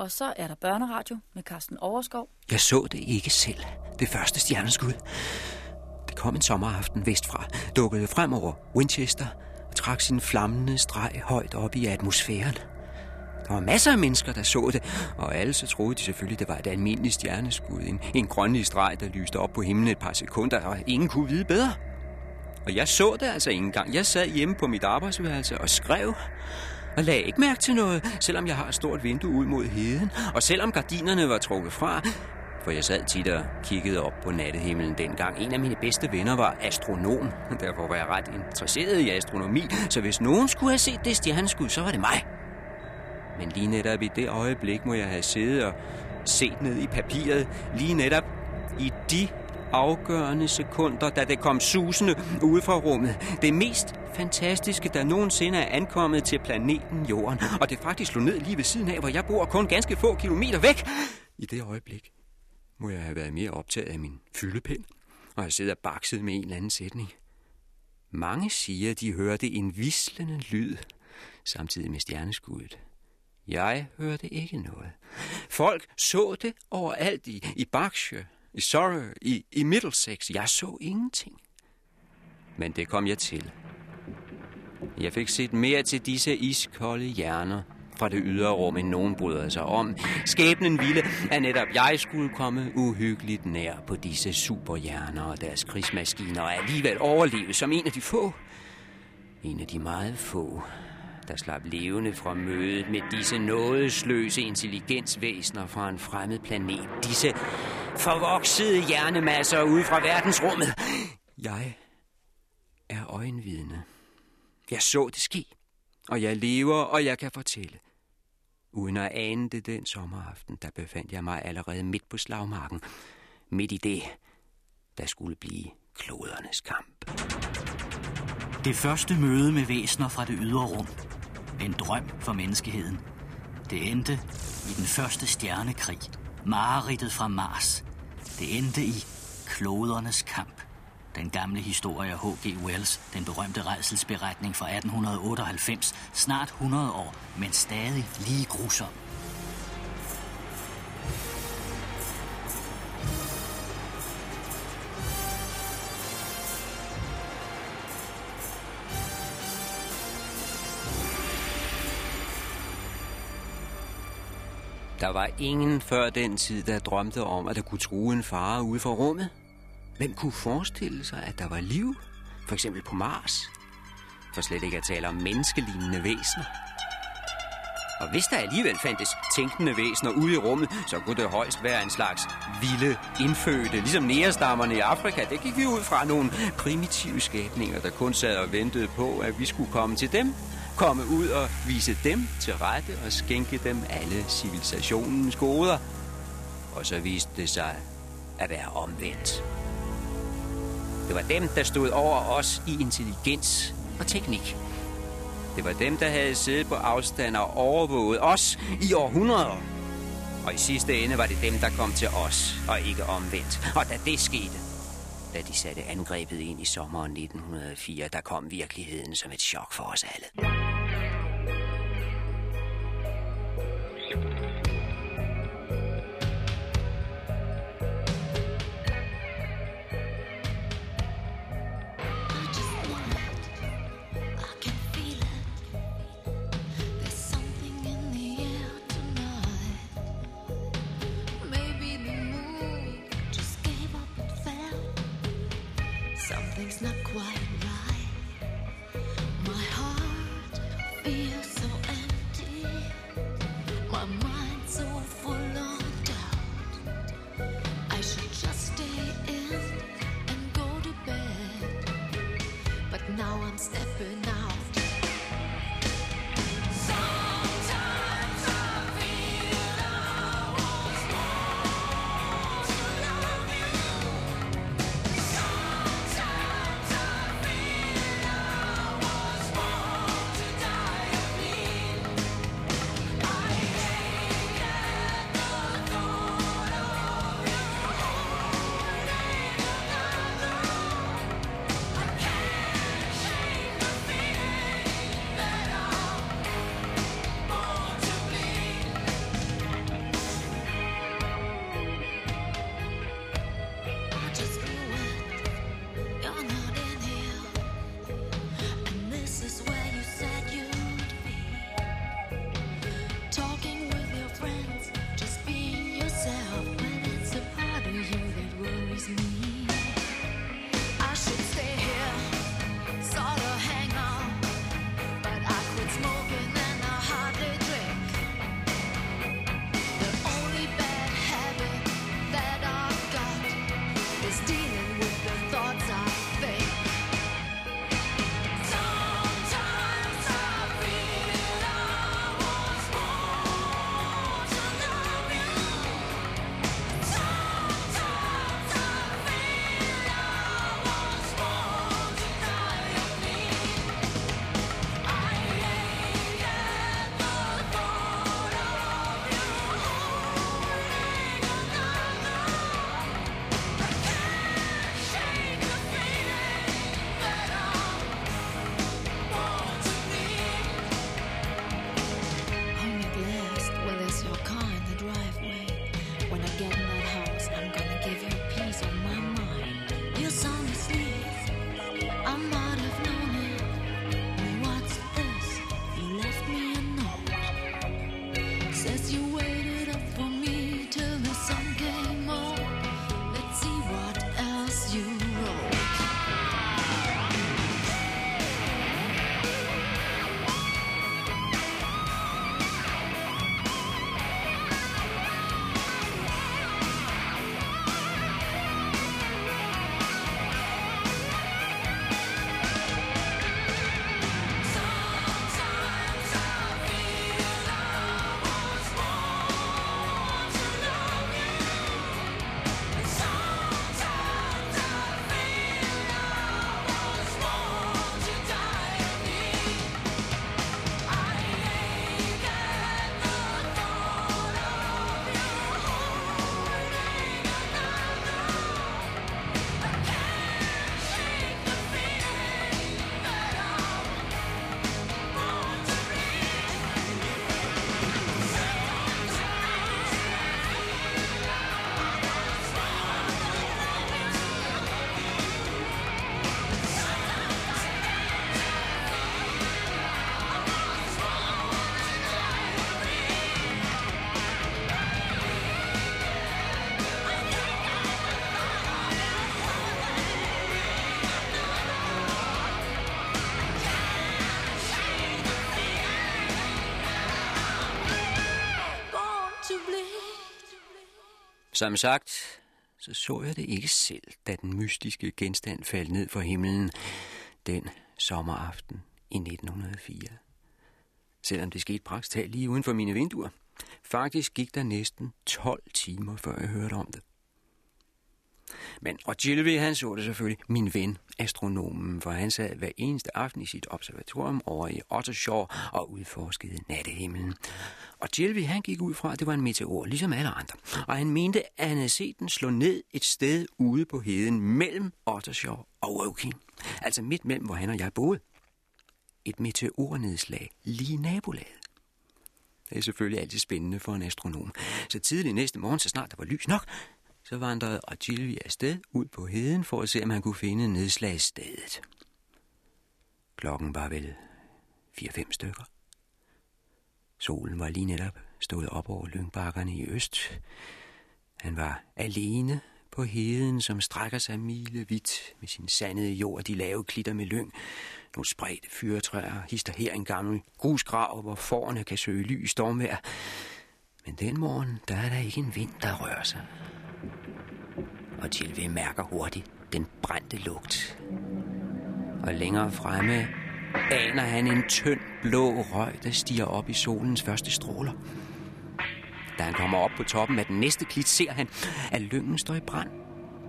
Og så er der børneradio med Carsten Overskov. Jeg så det ikke selv. Det første stjerneskud. Det kom en sommeraften vestfra, dukkede frem over Winchester og trak sin flammende streg højt op i atmosfæren. Der var masser af mennesker, der så det, og alle så troede de selvfølgelig, det var et almindeligt stjerneskud. En, en grønlig streg, der lyste op på himlen et par sekunder, og ingen kunne vide bedre. Og jeg så det altså ikke engang. Jeg sad hjemme på mit arbejdsværelse og skrev, og lagde ikke mærke til noget, selvom jeg har et stort vindue ud mod heden, og selvom gardinerne var trukket fra, for jeg sad tit og kiggede op på nattehimlen dengang. En af mine bedste venner var astronom, derfor var jeg ret interesseret i astronomi, så hvis nogen skulle have set det stjerneskud, så var det mig. Men lige netop i det øjeblik må jeg have siddet og set ned i papiret, lige netop i de afgørende sekunder, da det kom susende ude fra rummet. Det mest fantastiske, der nogensinde er ankommet til planeten Jorden. Og det faktisk slog ned lige ved siden af, hvor jeg bor kun ganske få kilometer væk. I det øjeblik må jeg have været mere optaget af min fyldepind, og jeg sidder bakset med en eller anden sætning. Mange siger, de hørte en vislende lyd, samtidig med stjerneskuddet. Jeg hørte ikke noget. Folk så det overalt i, i Berkshire, i Surrey, i, i Middlesex. Jeg så ingenting. Men det kom jeg til. Jeg fik set mere til disse iskolde hjerner fra det ydre rum, end nogen bryder sig om. Skæbnen ville, at netop jeg skulle komme uhyggeligt nær på disse superhjerner og deres krigsmaskiner, og alligevel overleve som en af de få. En af de meget få, der slap levende fra mødet med disse nådesløse intelligensvæsener fra en fremmed planet. Disse forvoksede hjernemasser ude fra verdensrummet. Jeg er øjenvidne. Jeg så det ske, og jeg lever, og jeg kan fortælle. Uden at ane det den sommeraften, der befandt jeg mig allerede midt på slagmarken. Midt i det, der skulle blive klodernes kamp. Det første møde med væsener fra det ydre rum. En drøm for menneskeheden. Det endte i den første stjernekrig. Mareridtet fra Mars. Det endte i klodernes kamp. Den gamle historie af H.G. Wells, den berømte redselsberetning fra 1898, snart 100 år, men stadig lige grusom. Der var ingen før den tid, der drømte om, at der kunne true en fare ude for rummet. Hvem kunne forestille sig, at der var liv? For eksempel på Mars. For slet ikke at tale om menneskelignende væsener. Og hvis der alligevel fandtes tænkende væsener ude i rummet, så kunne det højst være en slags vilde indfødte, ligesom nærestammerne i Afrika. Det gik vi ud fra nogle primitive skabninger, der kun sad og ventede på, at vi skulle komme til dem. Komme ud og vise dem til rette og skænke dem alle civilisationens goder. Og så viste det sig at være omvendt. Det var dem, der stod over os i intelligens og teknik. Det var dem, der havde siddet på afstand og overvåget os i århundreder. Og i sidste ende var det dem, der kom til os, og ikke omvendt. Og da det skete, da de satte angrebet ind i sommeren 1904, der kom virkeligheden som et chok for os alle. Som sagt, så så jeg det ikke selv, da den mystiske genstand faldt ned fra himlen den sommeraften i 1904. Selvom det skete praktisk talt lige uden for mine vinduer. Faktisk gik der næsten 12 timer, før jeg hørte om det. Men Ogilvy, han så det selvfølgelig, min ven, astronomen, for han sad hver eneste aften i sit observatorium over i Ottershaw og udforskede nattehimlen. Og Jelvi, han gik ud fra, at det var en meteor, ligesom alle andre. Og han mente, at han havde set den slå ned et sted ude på heden mellem Ottershaw og Woking. Altså midt mellem, hvor han og jeg boede. Et meteornedslag lige i nabolaget. Det er selvfølgelig altid spændende for en astronom. Så tidlig næste morgen, så snart der var lys nok, så vandrede Ogilvy afsted ud på heden for at se, om han kunne finde nedslagsstedet. Klokken var vel 4-5 stykker. Solen var lige netop stået op over lyngbakkerne i øst. Han var alene på heden, som strækker sig milevidt med sin sandede jord, de lave klitter med lyng. Nogle spredte fyretræer, hister her en gammel grusgrav, hvor forerne kan søge ly i stormvejr. Men den morgen, der er der ikke en vind, der rører sig og Tilve mærker hurtigt den brændte lugt. Og længere fremme aner han en tynd blå røg, der stiger op i solens første stråler. Da han kommer op på toppen af den næste klit, ser han, at lyngen står i brand.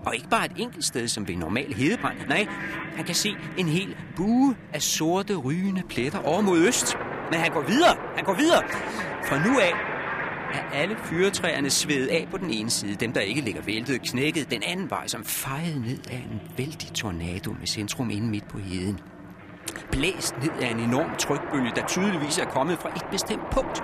Og ikke bare et enkelt sted, som ved normal hedebrand. Nej, han kan se en hel bue af sorte, rygende pletter over mod øst. Men han går videre, han går videre. Fra nu af er alle fyretræerne svedet af på den ene side. Dem, der ikke ligger væltet, knækket den anden vej, som fejede ned af en vældig tornado med centrum inde midt på heden. Blæst ned af en enorm trykbølge, der tydeligvis er kommet fra et bestemt punkt.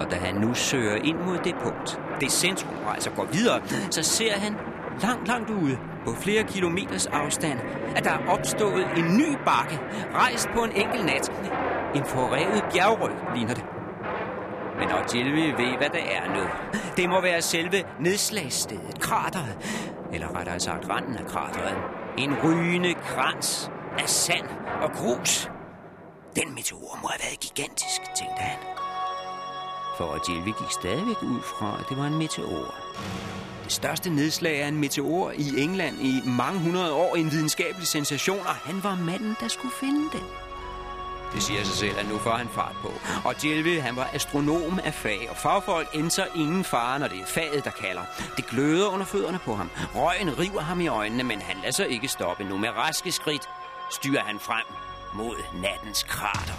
Og da han nu søger ind mod det punkt, det centrum, og altså går videre, så ser han langt, langt ude, på flere kilometers afstand, at der er opstået en ny bakke, rejst på en enkelt nat. En forrevet bjergryg ligner det. Men Ogilvy ved, hvad det er nu. Det må være selve nedslagsstedet, krateret. Eller rettere sagt randen af krateret. En rygende krans af sand og grus. Den meteor må have været gigantisk, tænkte han. For Ogilvy gik stadigvæk ud fra, at det var en meteor. Det største nedslag af en meteor i England i mange hundrede år. En videnskabelig sensation, og han var manden, der skulle finde den. Det siger sig selv, at nu får han fart på. Og Jelve, han var astronom af fag, og fagfolk indser ingen fare, når det er faget, der kalder. Det gløder under fødderne på ham. Røgen river ham i øjnene, men han lader sig ikke stoppe nu. Med raske skridt styrer han frem mod nattens krater.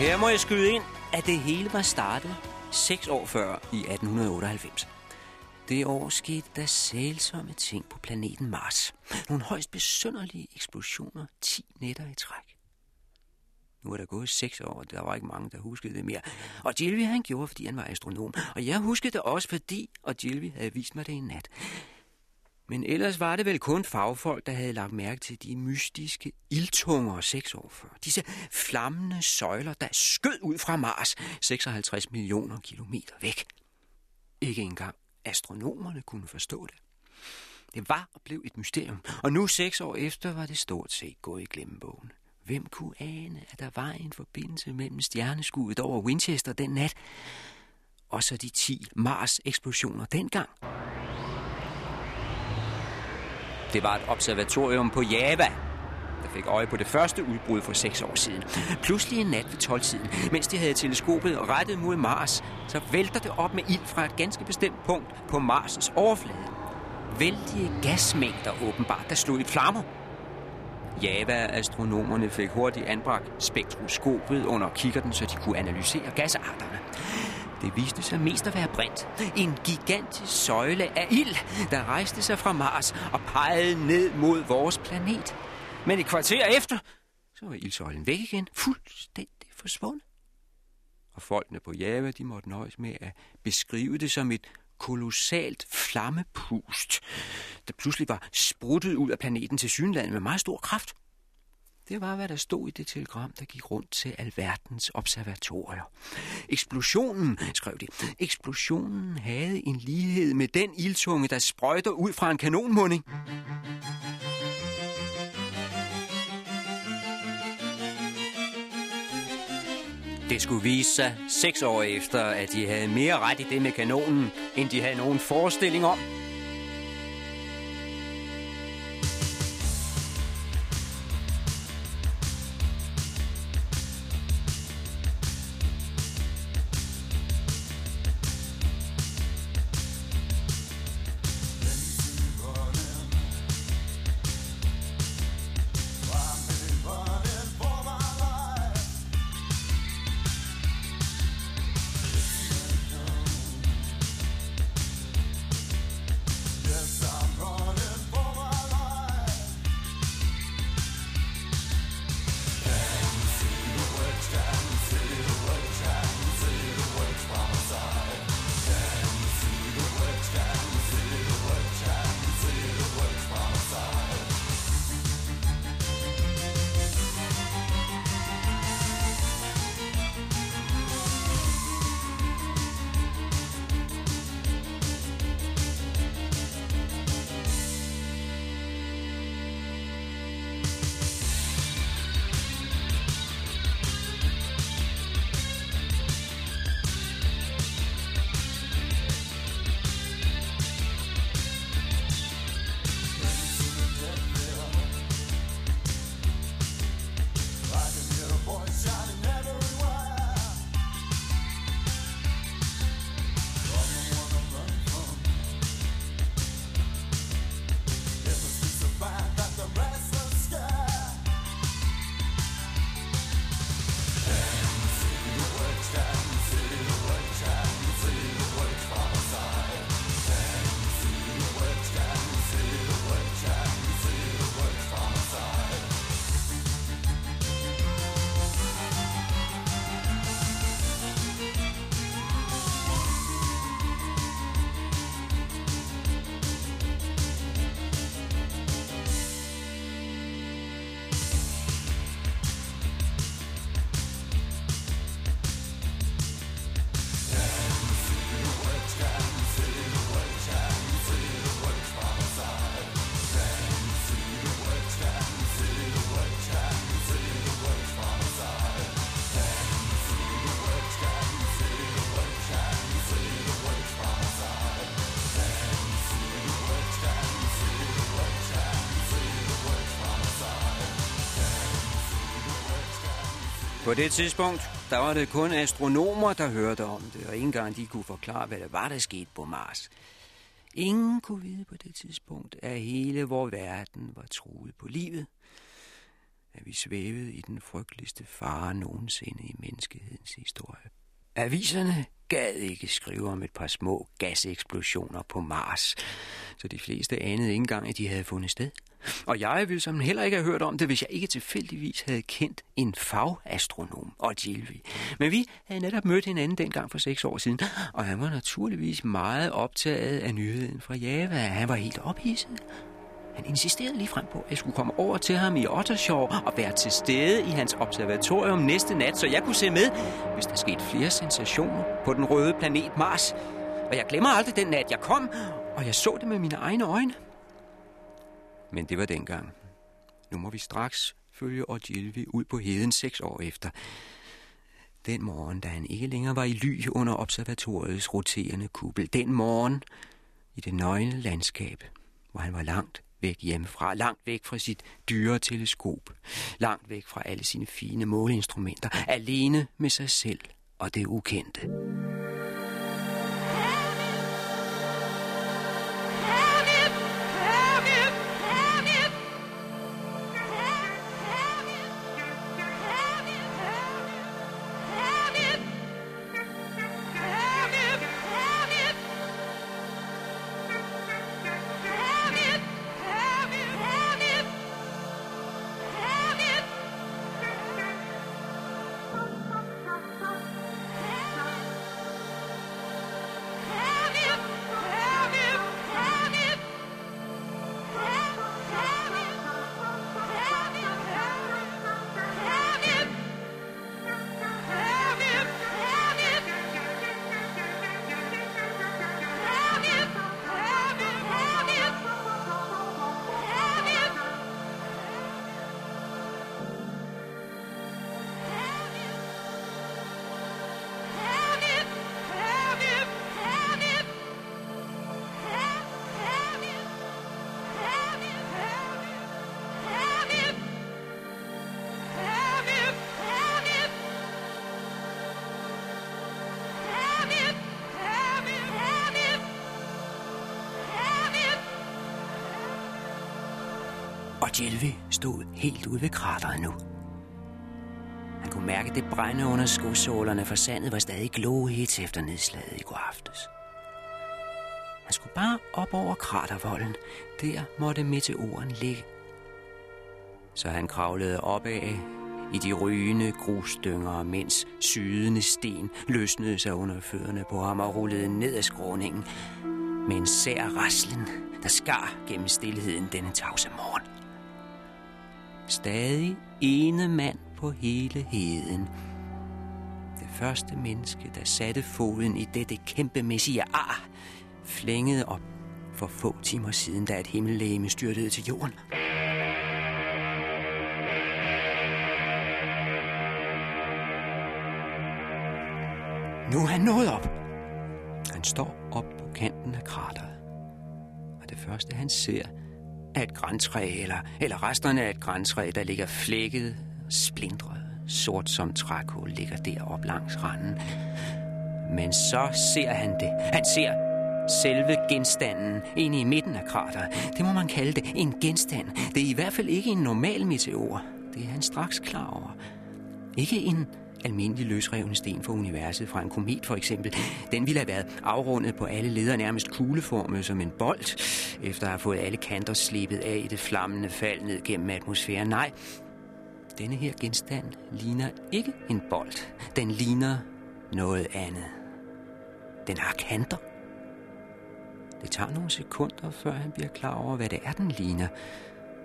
Her må jeg skyde ind, at det hele var startet seks år før i 1898. Det år skete der sælsomme ting på planeten Mars. Nogle højst besynderlige eksplosioner 10 nætter i træk. Nu er der gået seks år, og der var ikke mange, der huskede det mere. Og Gilvi han gjorde, fordi han var astronom. Og jeg huskede det også, fordi og Gilvi havde vist mig det en nat. Men ellers var det vel kun fagfolk, der havde lagt mærke til de mystiske ildtunger seks år før. Disse flammende søjler, der skød ud fra Mars 56 millioner kilometer væk. Ikke engang astronomerne kunne forstå det. Det var og blev et mysterium, og nu seks år efter var det stort set gået i glemmebogen. Hvem kunne ane, at der var en forbindelse mellem stjerneskuddet over Winchester den nat, og så de 10 Mars-eksplosioner dengang? Det var et observatorium på Java, der fik øje på det første udbrud for seks år siden. Pludselig en nat ved 12-tiden, mens de havde teleskopet rettet mod Mars, så vælter det op med ild fra et ganske bestemt punkt på Mars' overflade. Vældige gasmængder åbenbart, der slog i flammer. Java-astronomerne fik hurtigt anbragt spektroskopet under kikkerten, så de kunne analysere gasarterne. Det viste sig mest at være brint. En gigantisk søjle af ild, der rejste sig fra Mars og pegede ned mod vores planet. Men et kvarter efter, så var ildsøjlen væk igen, fuldstændig forsvundet. Og folkene på Java, de måtte nøjes med at beskrive det som et kolossalt flammepust, der pludselig var spruttet ud af planeten til synlandet med meget stor kraft. Det var, hvad der stod i det telegram, der gik rundt til alverdens observatorier. Eksplosionen, skrev de, eksplosionen havde en lighed med den ildtunge, der sprøjter ud fra en kanonmunding. Det skulle vise sig seks år efter, at de havde mere ret i det med kanonen, end de havde nogen forestilling om. På det tidspunkt, der var det kun astronomer, der hørte om det, og ikke engang de kunne forklare, hvad der var, der skete på Mars. Ingen kunne vide på det tidspunkt, at hele vores verden var truet på livet. at vi svævede i den frygteligste fare nogensinde i menneskehedens historie. Aviserne gad ikke skrive om et par små gaseksplosioner på Mars, så de fleste anede ikke engang, at de havde fundet sted. Og jeg ville som heller ikke have hørt om det, hvis jeg ikke tilfældigvis havde kendt en fagastronom, Ogilvy. Men vi havde netop mødt hinanden dengang for seks år siden, og han var naturligvis meget optaget af nyheden fra Java. Han var helt ophidset. Han insisterede lige frem på, at jeg skulle komme over til ham i Ottershaw og være til stede i hans observatorium næste nat, så jeg kunne se med, hvis der skete flere sensationer på den røde planet Mars. Og jeg glemmer aldrig den nat, jeg kom, og jeg så det med mine egne øjne. Men det var dengang. Nu må vi straks følge Ogilvy ud på heden seks år efter. Den morgen, da han ikke længere var i ly under observatoriets roterende kuppel. Den morgen i det nøgne landskab, hvor han var langt væk hjemmefra, langt væk fra sit dyre teleskop, langt væk fra alle sine fine måleinstrumenter, alene med sig selv og det ukendte. Og Jelvi stod helt ude ved krateret nu. Han kunne mærke det brænde under skosålerne, for sandet var stadig glohit efter nedslaget i går aftes. Han skulle bare op over kratervolden. Der måtte meteoren ligge. Så han kravlede opad i de rygende grusdynger, mens sydende sten løsnede sig under fødderne på ham og rullede ned ad skråningen med en sær raslen, der skar gennem stillheden denne tavse morgen. Stadig ene mand på hele heden. Det første menneske, der satte foden i dette kæmpemæssige ar, flængede op for få timer siden, da et himmellegeme styrtede til jorden. Nu er han nået op. Han står op på kanten af krateret. Og det første, han ser, af et græntræ, eller, eller resterne af et græntræ, der ligger flækket, splindret, sort som trækul, ligger deroppe langs randen. Men så ser han det. Han ser selve genstanden inde i midten af krateret. Det må man kalde det en genstand. Det er i hvert fald ikke en normal meteor. Det er han straks klar over. Ikke en almindelig løsrevne sten fra universet fra en komet for eksempel. Den ville have været afrundet på alle leder nærmest kugleformet som en bold, efter at have fået alle kanter slebet af i det flammende fald ned gennem atmosfæren. Nej, denne her genstand ligner ikke en bold. Den ligner noget andet. Den har kanter. Det tager nogle sekunder, før han bliver klar over, hvad det er, den ligner.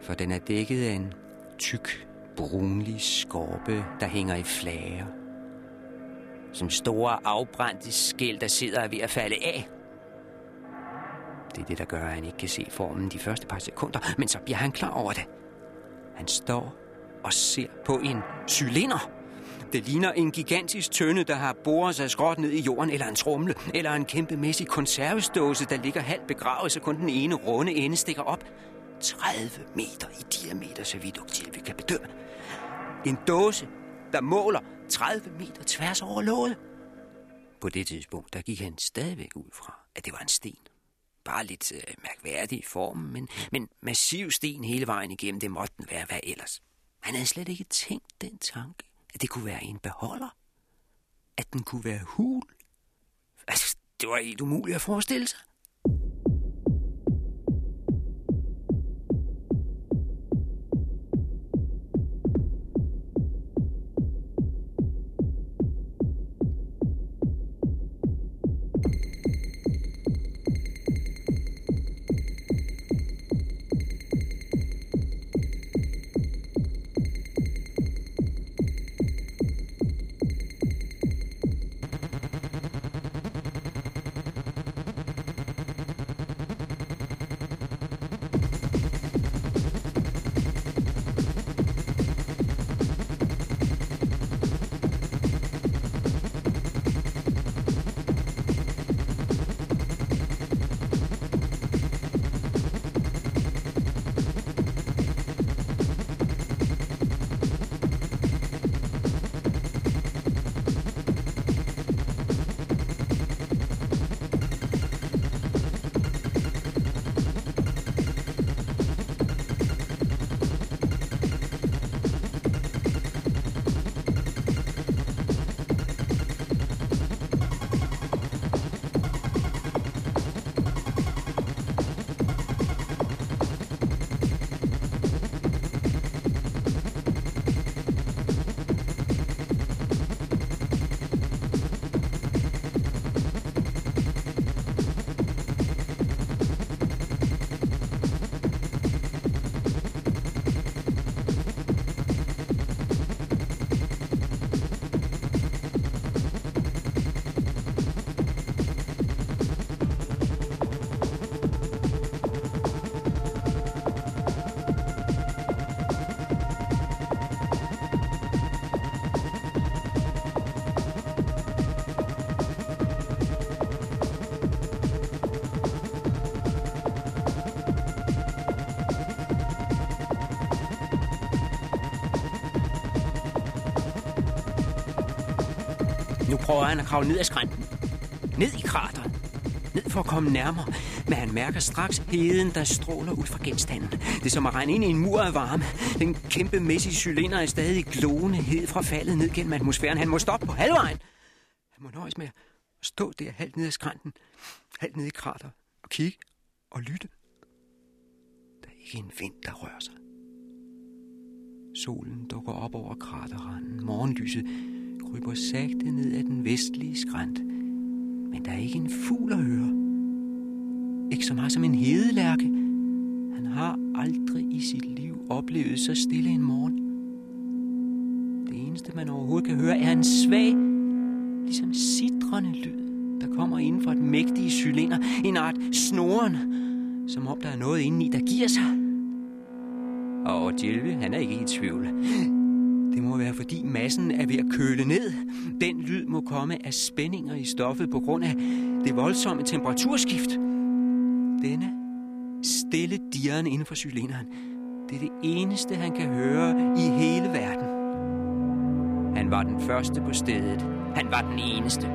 For den er dækket af en tyk brunlig skorpe, der hænger i flager. Som store afbrændte skæld, der sidder ved at falde af. Det er det, der gør, at han ikke kan se formen de første par sekunder, men så bliver han klar over det. Han står og ser på en cylinder. Det ligner en gigantisk tønde, der har boret sig skråt ned i jorden, eller en trumle, eller en kæmpemæssig konservesdåse, der ligger halvt begravet, så kun den ene runde ende stikker op. 30 meter i diameter, så vidt vi kan bedømme. En dåse, der måler 30 meter tværs over låget. På det tidspunkt, der gik han stadigvæk ud fra, at det var en sten. Bare lidt øh, mærkværdig i formen, men, men massiv sten hele vejen igennem, det måtte den være, hvad ellers. Han havde slet ikke tænkt den tanke, at det kunne være en beholder. At den kunne være hul. Altså, det var helt umuligt at forestille sig. Prøver han at kravle ned ad skrænten. Ned i krateret. Ned for at komme nærmere. Men han mærker straks heden, der stråler ud fra genstanden. Det er som at regne ind i en mur af varme. Den kæmpemæssige cylinder er stadig glående hed fra faldet ned gennem atmosfæren. Han må stoppe på halvvejen. Han må nøjes med at stå der halvt ned ad skrænten. Halvt ned i krater. Og kigge og lytte. Der er ikke en vind, der rører sig. Solen dukker op over kraterranden. Morgenlyset kryber sagte ned ad den vestlige skrænt. Men der er ikke en fugl at høre. Ikke så meget som en hedelærke. Han har aldrig i sit liv oplevet så stille en morgen. Det eneste, man overhovedet kan høre, er en svag, ligesom sidrende lyd, der kommer inden for et mægtige cylinder. En art snoren, som om der er noget indeni, der giver sig. Og Jelve, han er ikke i tvivl. Det må være, fordi massen er ved at køle ned. Den lyd må komme af spændinger i stoffet på grund af det voldsomme temperaturskift. Denne stille dirren inden for cylinderen, det er det eneste, han kan høre i hele verden. Han var den første på stedet. Han var den eneste.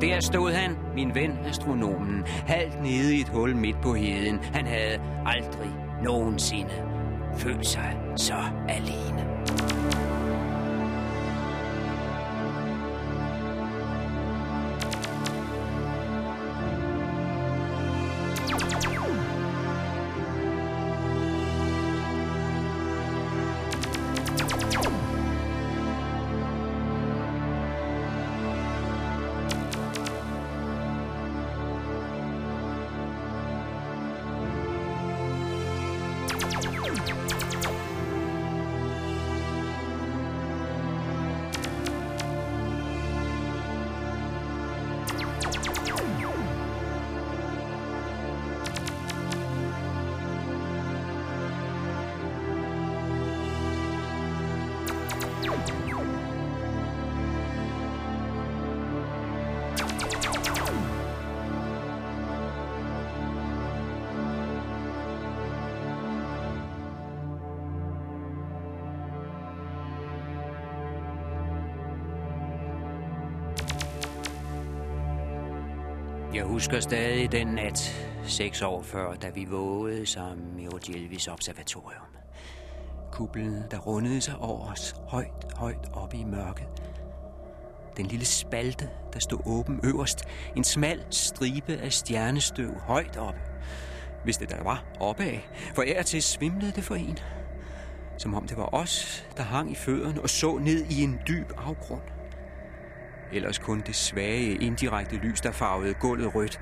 Der stod han, min ven astronomen, halvt nede i et hul midt på heden. Han havde aldrig nogensinde følt sig så alene. Jeg husker stadig den nat, seks år før, da vi vågede som i Ojelvis observatorium. Mars-kuppelen, der rundede sig over os, højt, højt oppe i mørket. Den lille spalte, der stod åben øverst, en smal stribe af stjernestøv højt op. Hvis det der var opad, for ær til svimlede det for en. Som om det var os, der hang i fødderne og så ned i en dyb afgrund. Ellers kun det svage, indirekte lys, der farvede gulvet rødt,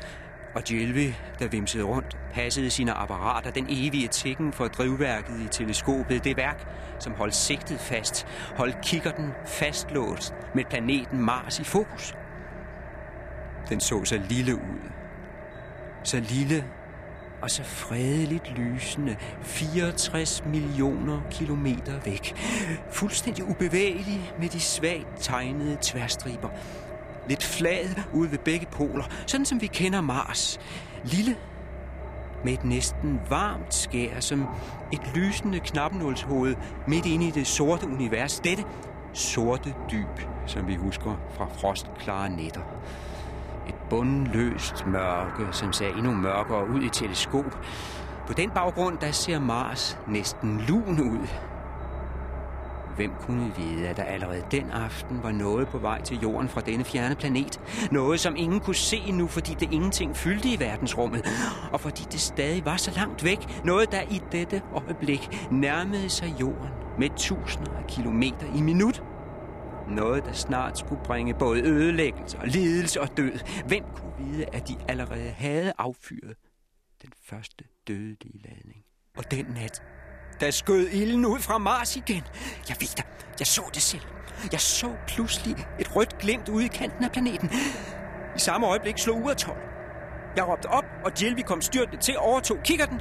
og Jelvi, der vimsede rundt, passede sine apparater den evige tikken for drivværket i teleskopet. Det værk, som holdt sigtet fast, holdt kikkerten fastlåst med planeten Mars i fokus. Den så så lille ud. Så lille og så fredeligt lysende 64 millioner kilometer væk. Fuldstændig ubevægelig med de svagt tegnede tværstriber lidt flad ude ved begge poler, sådan som vi kender Mars. Lille, med et næsten varmt skær, som et lysende knappenålshoved midt inde i det sorte univers. Dette sorte dyb, som vi husker fra frostklare nætter. Et bundløst mørke, som ser endnu mørkere ud i teleskop. På den baggrund, der ser Mars næsten lun ud. Hvem kunne vide, at der allerede den aften var noget på vej til jorden fra denne fjerne planet? Noget, som ingen kunne se nu, fordi det ingenting fyldte i verdensrummet. Og fordi det stadig var så langt væk. Noget, der i dette øjeblik nærmede sig jorden med tusinder af kilometer i minut. Noget, der snart skulle bringe både ødelæggelse og lidelse og død. Hvem kunne vide, at de allerede havde affyret den første dødelige ladning? Og den nat der skød ilden ud fra Mars igen. Jeg ved det. Jeg så det selv. Jeg så pludselig et rødt glimt ude i kanten af planeten. I samme øjeblik slog uret 12. Jeg råbte op, og Jelvi kom styrtende til og overtog kikkerten.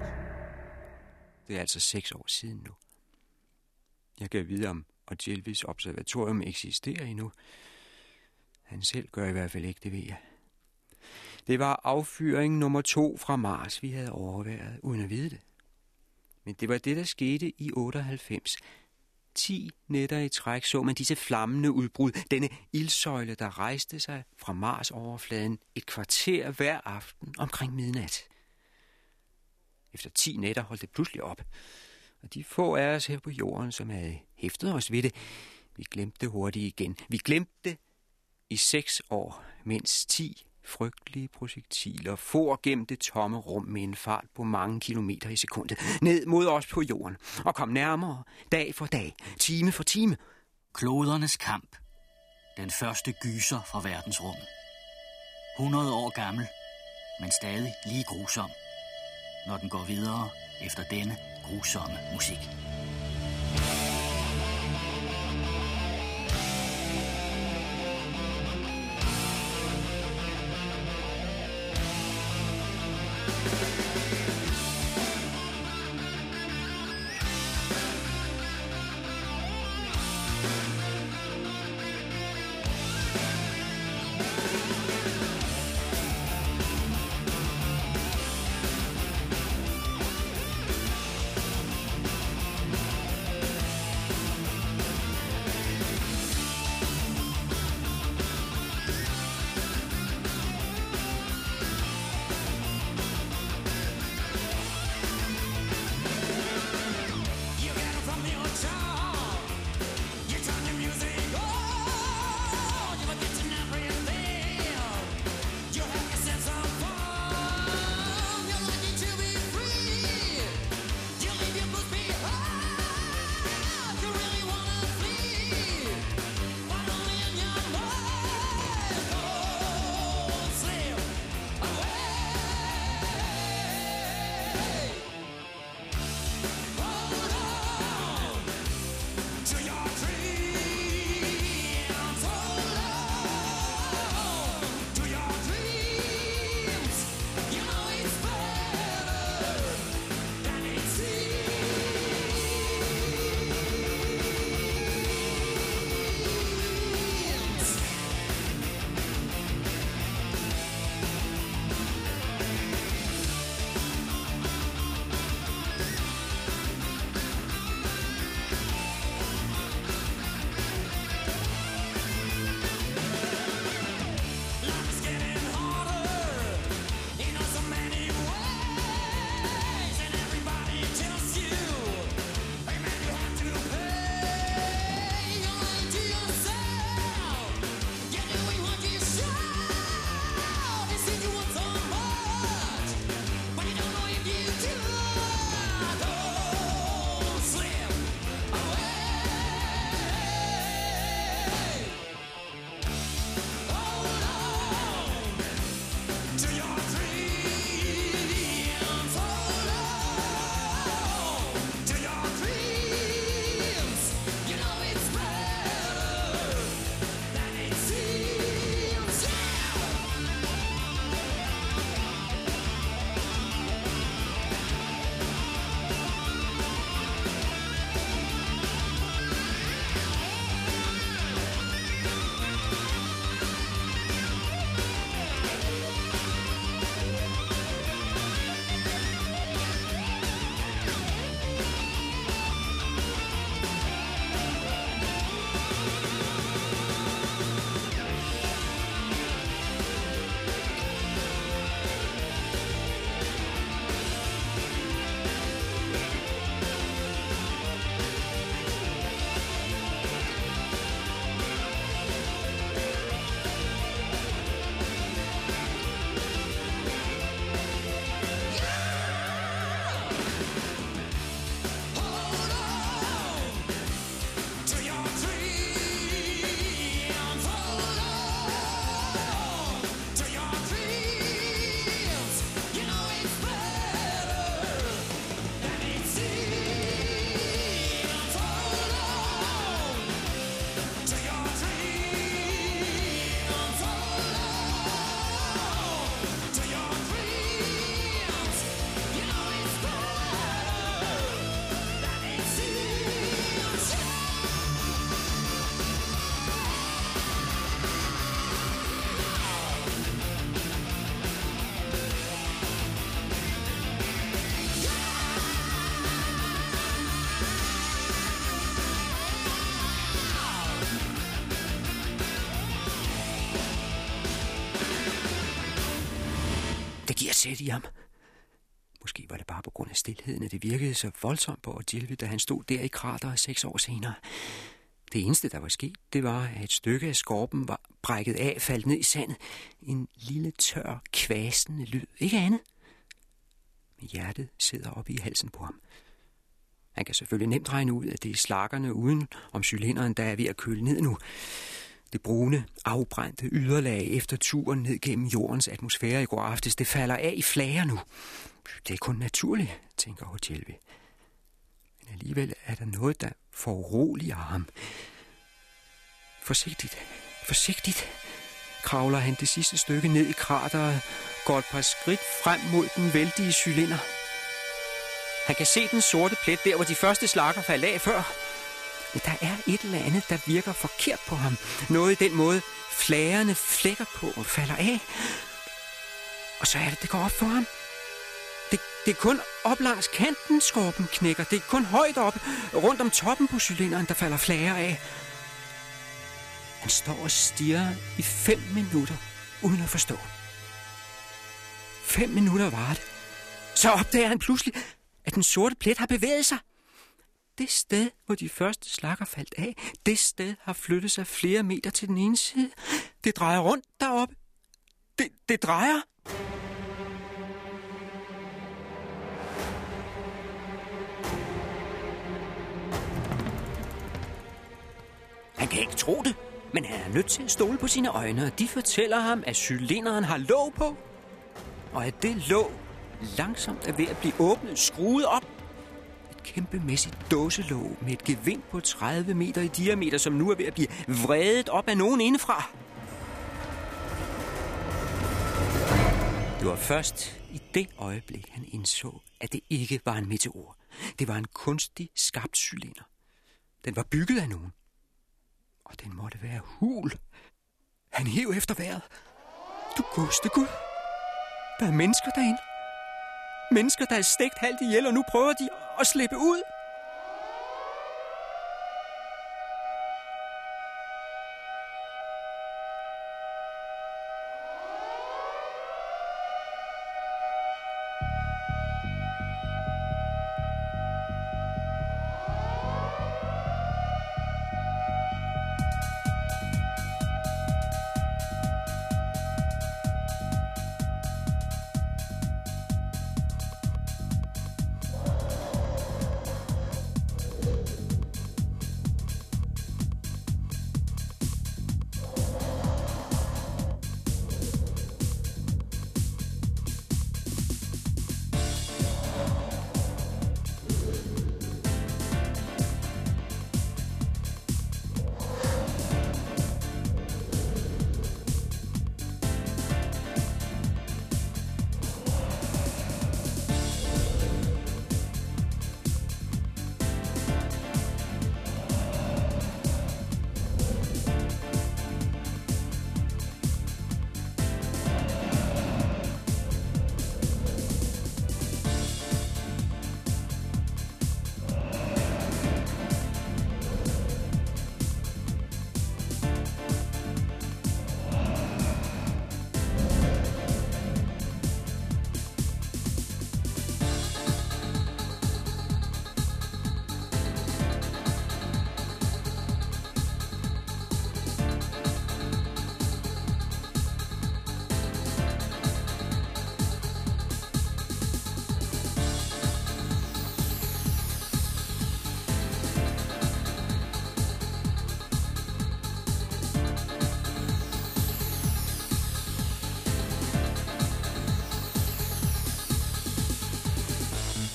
Det er altså seks år siden nu. Jeg kan vide, om og Tjelvis observatorium eksisterer endnu. Han selv gør i hvert fald ikke, det ved jeg. Det var affyring nummer to fra Mars, vi havde overværet, uden at vide det. Men det var det, der skete i 98. Ti nætter i træk så man disse flammende udbrud, denne ildsøjle, der rejste sig fra Mars overfladen et kvarter hver aften omkring midnat. Efter ti nætter holdt det pludselig op, og de få af os her på jorden, som havde hæftede os ved det, vi glemte det hurtigt igen. Vi glemte det i seks år, mens ti frygtelige projektiler for gennem det tomme rum med en fart på mange kilometer i sekundet, ned mod os på jorden, og kom nærmere, dag for dag, time for time. Klodernes kamp. Den første gyser fra verdensrummet. 100 år gammel, men stadig lige grusom, når den går videre efter denne grusomme musik. Give i ham. Måske var det bare på grund af stillheden, at det virkede så voldsomt på Ogilvy, da han stod der i krateret seks år senere. Det eneste, der var sket, det var, at et stykke af skorpen var brækket af, faldt ned i sandet. En lille tør, kvasende lyd. Ikke andet. Men hjertet sidder oppe i halsen på ham. Han kan selvfølgelig nemt regne ud, at det er slakkerne uden om cylinderen, der er ved at køle ned nu. Det brune, afbrændte yderlag efter turen ned gennem jordens atmosfære i går aftes, det falder af i flager nu. Det er kun naturligt, tænker Hotelvi. Men alligevel er der noget, der foruroliger ham. Forsigtigt, forsigtigt, kravler han det sidste stykke ned i krateret, går et par skridt frem mod den vældige cylinder. Han kan se den sorte plet der, hvor de første slakker faldt af før. Der er et eller andet, der virker forkert på ham. Noget i den måde, flagerne flækker på og falder af. Og så er det, det går op for ham. Det, det er kun op langs kanten, skorpen knækker. Det er kun højt op, rundt om toppen på cylinderen, der falder flager af. Han står og stiger i fem minutter, uden at forstå. Fem minutter var det. Så opdager han pludselig, at den sorte plet har bevæget sig. Det sted, hvor de første slakker faldt af, det sted har flyttet sig flere meter til den ene side. Det drejer rundt deroppe. Det, det drejer. Han kan ikke tro det, men han er nødt til at stole på sine øjne, og de fortæller ham, at cylinderen har låg på, og at det låg langsomt er ved at blive åbnet, skruet op. Et kæmpemæssigt dåselåg med et gevind på 30 meter i diameter, som nu er ved at blive vredet op af nogen indefra. Det var først i det øjeblik, han indså, at det ikke var en meteor. Det var en kunstig skabt cylinder. Den var bygget af nogen. Og den måtte være hul. Han hæv efter vejret. Du godste Gud. Der er mennesker derinde. Mennesker, der er stegt halvt ihjel, og nu prøver de at slippe ud.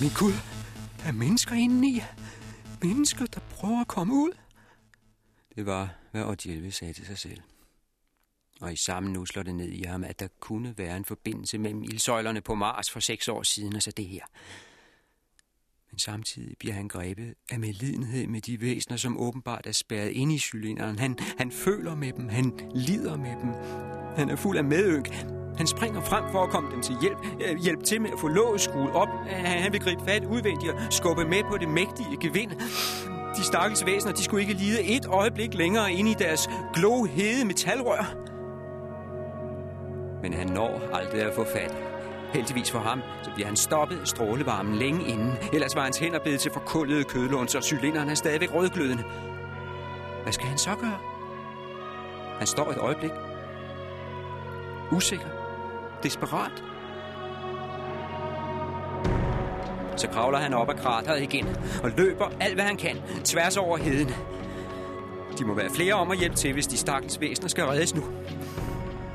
Min Gud, der er mennesker indeni. Mennesker, der prøver at komme ud. Det var, hvad Odjelve sagde til sig selv. Og i samme nu slår det ned i ham, at der kunne være en forbindelse mellem ildsøjlerne på Mars for seks år siden og så det her. Men samtidig bliver han grebet af medlidenhed med de væsener, som åbenbart er spærret ind i cylinderen. Han, han føler med dem, han lider med dem. Han er fuld af medøg. Han springer frem for at komme dem til hjælp. Øh, hjælp til med at få låget skruet op. Øh, han vil gribe fat udvendigt og skubbe med på det mægtige gevind. De stakkels væsener, de skulle ikke lide et øjeblik længere ind i deres glohede metalrør. Men han når aldrig at få fat Heldigvis for ham, så bliver han stoppet strålevarmen længe inden. Ellers var hans hænder blevet til forkullede kødlåns, og cylinderen er stadigvæk rødglødende. Hvad skal han så gøre? Han står et øjeblik. Usikker. Desperat. Så kravler han op ad krateret igen og løber alt, hvad han kan, tværs over heden. De må være flere om at hjælpe til, hvis de stakkels væsener skal reddes nu.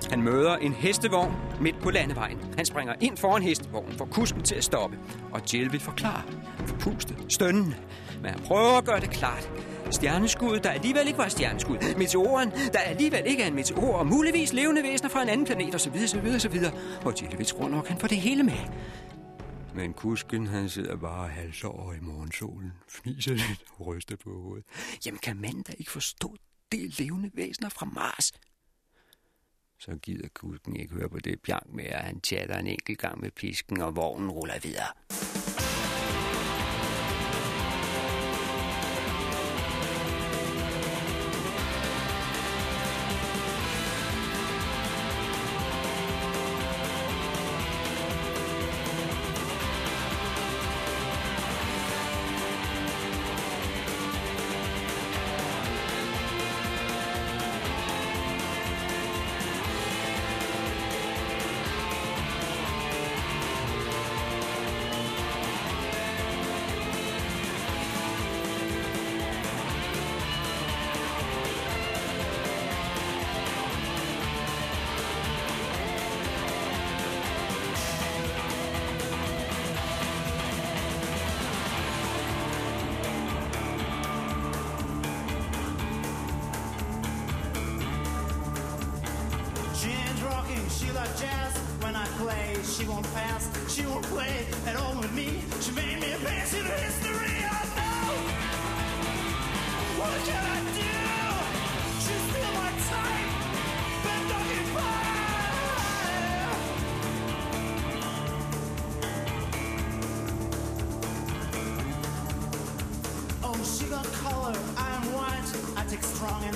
Han møder en hestevogn midt på landevejen. Han springer ind foran hestevognen, for kusken til at stoppe. Og Jill vil forklare, forpuste, stønnen. Men han prøver at gøre det klart. Stjerneskuddet, der alligevel ikke var stjerneskud. Meteoren, der alligevel ikke er en meteor. Og muligvis levende væsener fra en anden planet, og så videre, så videre, så videre. Og Jill vil tro nok, han får det hele med. Men kusken, han sidder bare halser over i morgensolen, fniser lidt og ryster på hovedet. Jamen, kan manden da ikke forstå det levende væsener fra Mars? Så gider kusken ikke høre på det pjank med, at han chatter en enkelt gang med pisken, og vognen ruller videre.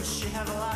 She have a lot.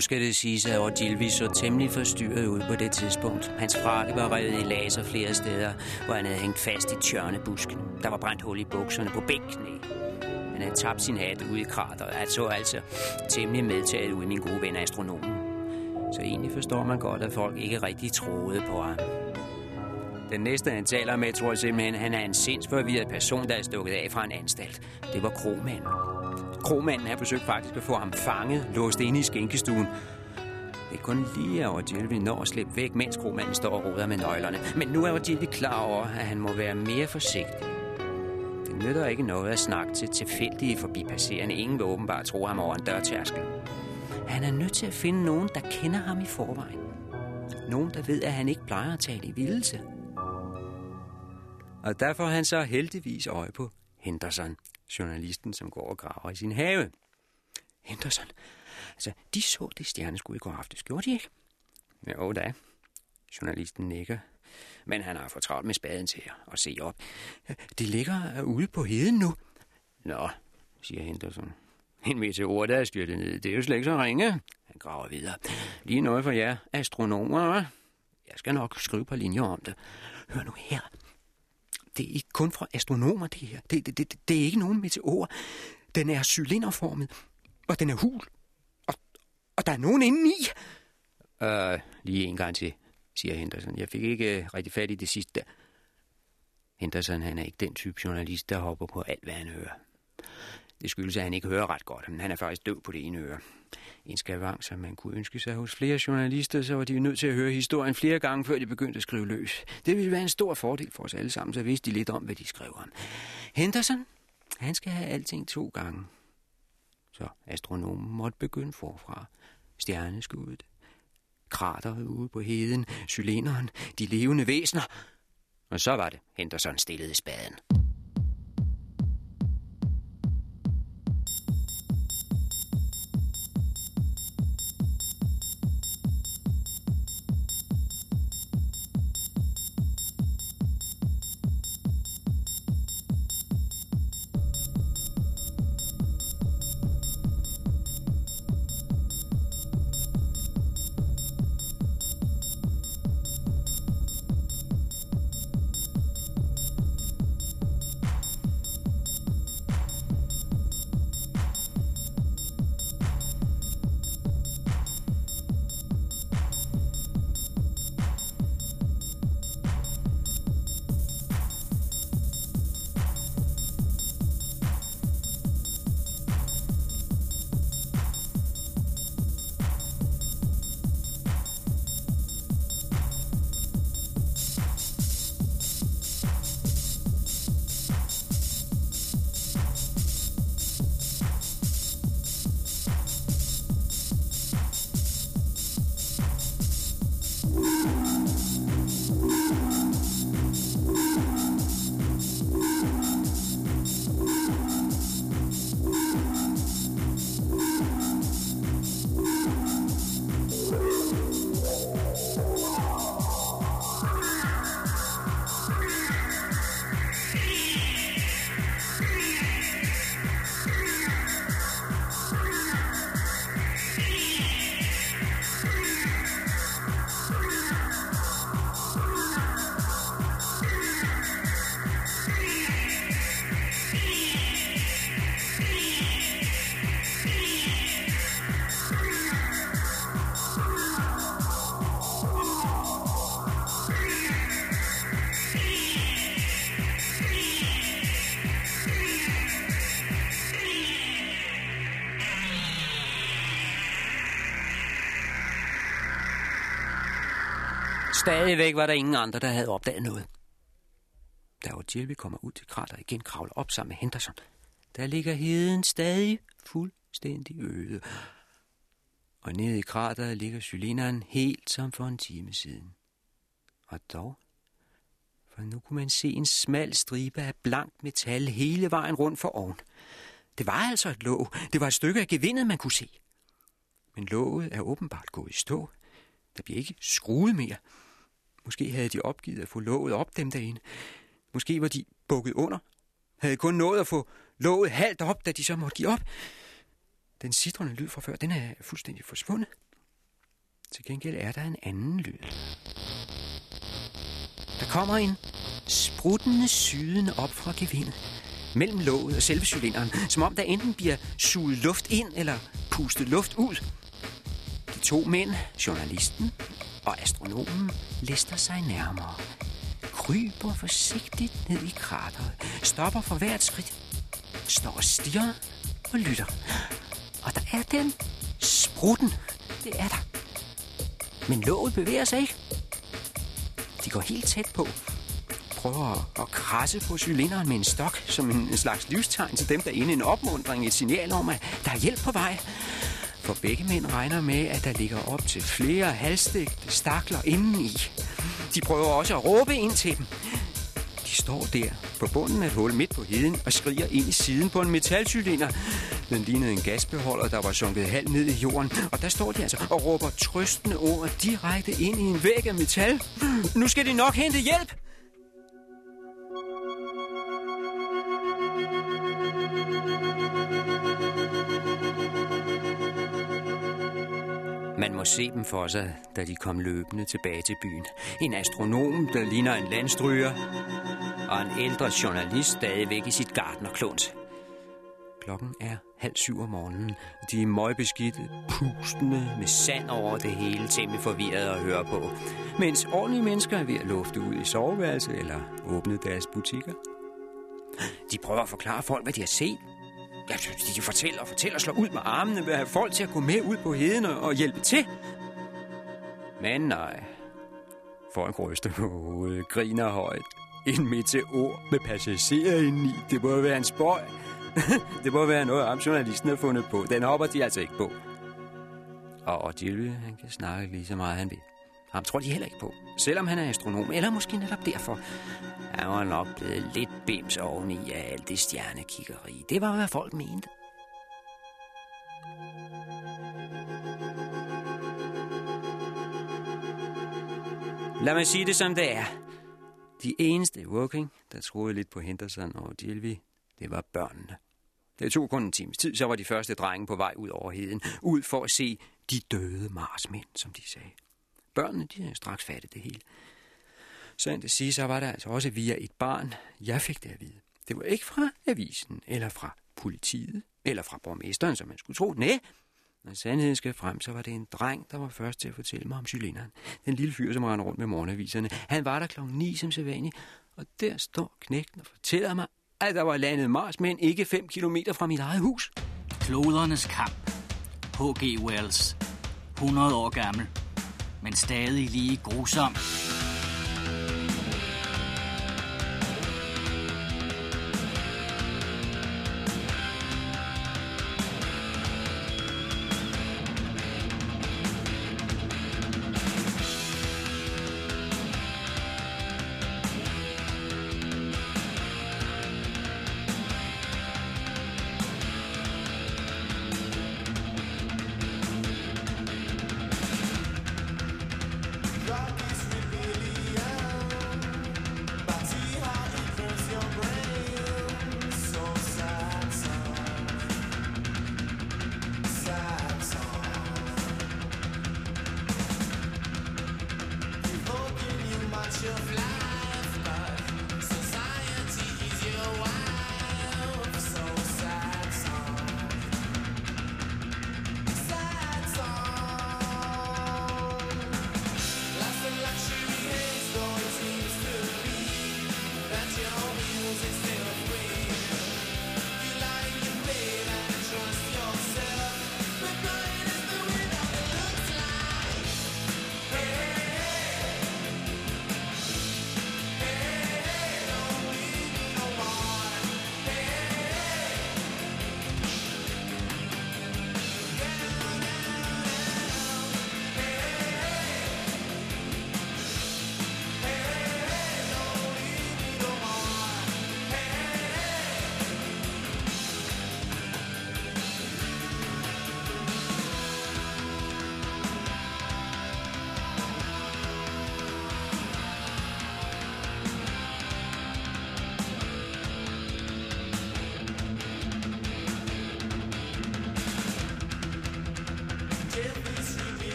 Nu skal det siges, at Ogilvy så temmelig forstyrret ud på det tidspunkt. Hans frakke var revet i laser flere steder, hvor han havde hængt fast i tjørnebusken. Der var brændt hul i bukserne på begge knæ. Han havde tabt sin hat ude i krateret. Han så altså temmelig medtaget ud min gode ven astronomen. Så egentlig forstår man godt, at folk ikke rigtig troede på ham. Den næste, han taler med, tror jeg simpelthen, han er en sindsforvirret person, der er stukket af fra en anstalt. Det var kromanden. Kromanden har forsøgt faktisk at få ham fanget, låst inde i skænkestuen. Det er kun lige, at Ogilvy når at slippe væk, mens kromanden står og roder med nøglerne. Men nu er Ogilvy klar over, at han må være mere forsigtig. Det nytter ikke noget at snakke til tilfældige forbipasserende. Ingen vil åbenbart tro ham over en dørtærskel. Han er nødt til at finde nogen, der kender ham i forvejen. Nogen, der ved, at han ikke plejer at tale i vildelse. Og derfor får han så heldigvis øje på Henderson, journalisten, som går og graver i sin have. Henderson, altså, de så det stjerneskud i går aftes, gjorde de ikke? Jo da, journalisten nikker. Men han har for travlt med spaden til at se op. Det ligger øh, ude på heden nu. Nå, siger Henderson. En meteor, der er styrtet ned, det er jo slet ikke så ringe. Han graver videre. Lige noget for jer astronomer, hva'? Jeg skal nok skrive på linjer om det. Hør nu her. Det er ikke kun fra astronomer, det her. Det, det, det, det er ikke nogen meteor. Den er cylinderformet, og den er hul. Og, og der er nogen inde i. Øh, lige en gang til, siger Henderson. Jeg fik ikke uh, rigtig fat i det sidste der. Henderson, han er ikke den type journalist, der hopper på alt, hvad han hører. Det skyldes, at han ikke hører ret godt, men han er faktisk døv på det ene øre. En skavang, som man kunne ønske sig hos flere journalister, så var de nødt til at høre historien flere gange, før de begyndte at skrive løs. Det ville være en stor fordel for os alle sammen, så vidste de lidt om, hvad de skrev om. Henderson, han skal have alting to gange. Så astronomen måtte begynde forfra. Stjerneskuddet, krateret ude på heden, cylinderen, de levende væsener. Og så var det, Henderson stillede spaden. Stadigvæk var der ingen andre, der havde opdaget noget. Da Ogilvy kommer ud til krater igen, kravler op sammen med Henderson. Der ligger heden stadig fuldstændig øde. Og nede i krateret ligger cylinderen helt som for en time siden. Og dog, for nu kunne man se en smal stribe af blankt metal hele vejen rundt for oven. Det var altså et låg. Det var et stykke af gevindet, man kunne se. Men låget er åbenbart gået i stå. Der bliver ikke skruet mere. Måske havde de opgivet at få låget op dem derinde. Måske var de bukket under. Havde kun nået at få låget halvt op, da de så måtte give op. Den sidrende lyd fra før, den er fuldstændig forsvundet. Til gengæld er der en anden lyd. Der kommer en spruttende syden op fra gevindet. Mellem låget og selve cylinderen, som om der enten bliver suget luft ind eller pustet luft ud. De to mænd, journalisten og astronomen, lister sig nærmere. Kryber forsigtigt ned i krateret, stopper for hvert skridt, står og stiger og lytter. Og der er den sprutten. Det er der. Men låget bevæger sig ikke. De går helt tæt på. Prøver at, krasse på cylinderen med en stok, som en slags livstegn til dem, der inde en opmundring, et signal om, at der er hjælp på vej. For begge mænd regner med, at der ligger op til flere halvstegte stakler indeni. De prøver også at råbe ind til dem. De står der på bunden af et hul midt på heden og skriger ind i siden på en metalcylinder. Den lignede en gasbeholder, der var sunket halvt ned i jorden. Og der står de altså og råber trøstende ord direkte ind i en væg af metal. Nu skal de nok hente hjælp! Man må se dem for sig, da de kom løbende tilbage til byen. En astronom, der ligner en landstryger, og en ældre journalist stadigvæk i sit gardnerklunt. Klokken er halv syv om morgenen. De er møgbeskidte, pustende, med sand over det hele, temmelig forvirret at høre på. Mens ordentlige mennesker er ved at lufte ud i soveværelset eller åbne deres butikker. De prøver at forklare folk, hvad de har set. Ja, de fortæller og fortæller og slår ud med armene, ved at have folk til at gå med ud på heden og hjælpe til. Men nej. Folk ryster på hovedet, griner højt. En meteor med passagerer indeni. Det må være en spøj. det må være noget, om journalisten har fundet på. Den hopper de altså ikke på. Og Jilly, han kan snakke lige så meget, han vil. Ham tror de heller ikke på. Selvom han er astronom, eller måske netop derfor. Han var nok blevet lidt bims oveni af alt det stjernekiggeri. Det var, hvad folk mente. Lad mig sige det, som det er. De eneste working, der troede lidt på Henderson og Dilvi, det var børnene. Det tog kun en times tid, så var de første drenge på vej ud over heden, ud for at se de døde marsmænd, som de sagde. Børnene, de havde straks fattet det hele. Sandt at sige, så var det altså også via et barn, jeg fik det at vide. Det var ikke fra avisen, eller fra politiet, eller fra borgmesteren, som man skulle tro. Nej, når sandheden skal frem, så var det en dreng, der var først til at fortælle mig om cylinderen. Den lille fyr, som rendte rundt med morgenaviserne. Han var der klokken 9 som sædvanligt, og der står knægten og fortæller mig, at der var landet Mars, men ikke 5 kilometer fra mit eget hus. Klodernes kamp. H.G. Wells. 100 år gammel, men stadig lige grusom.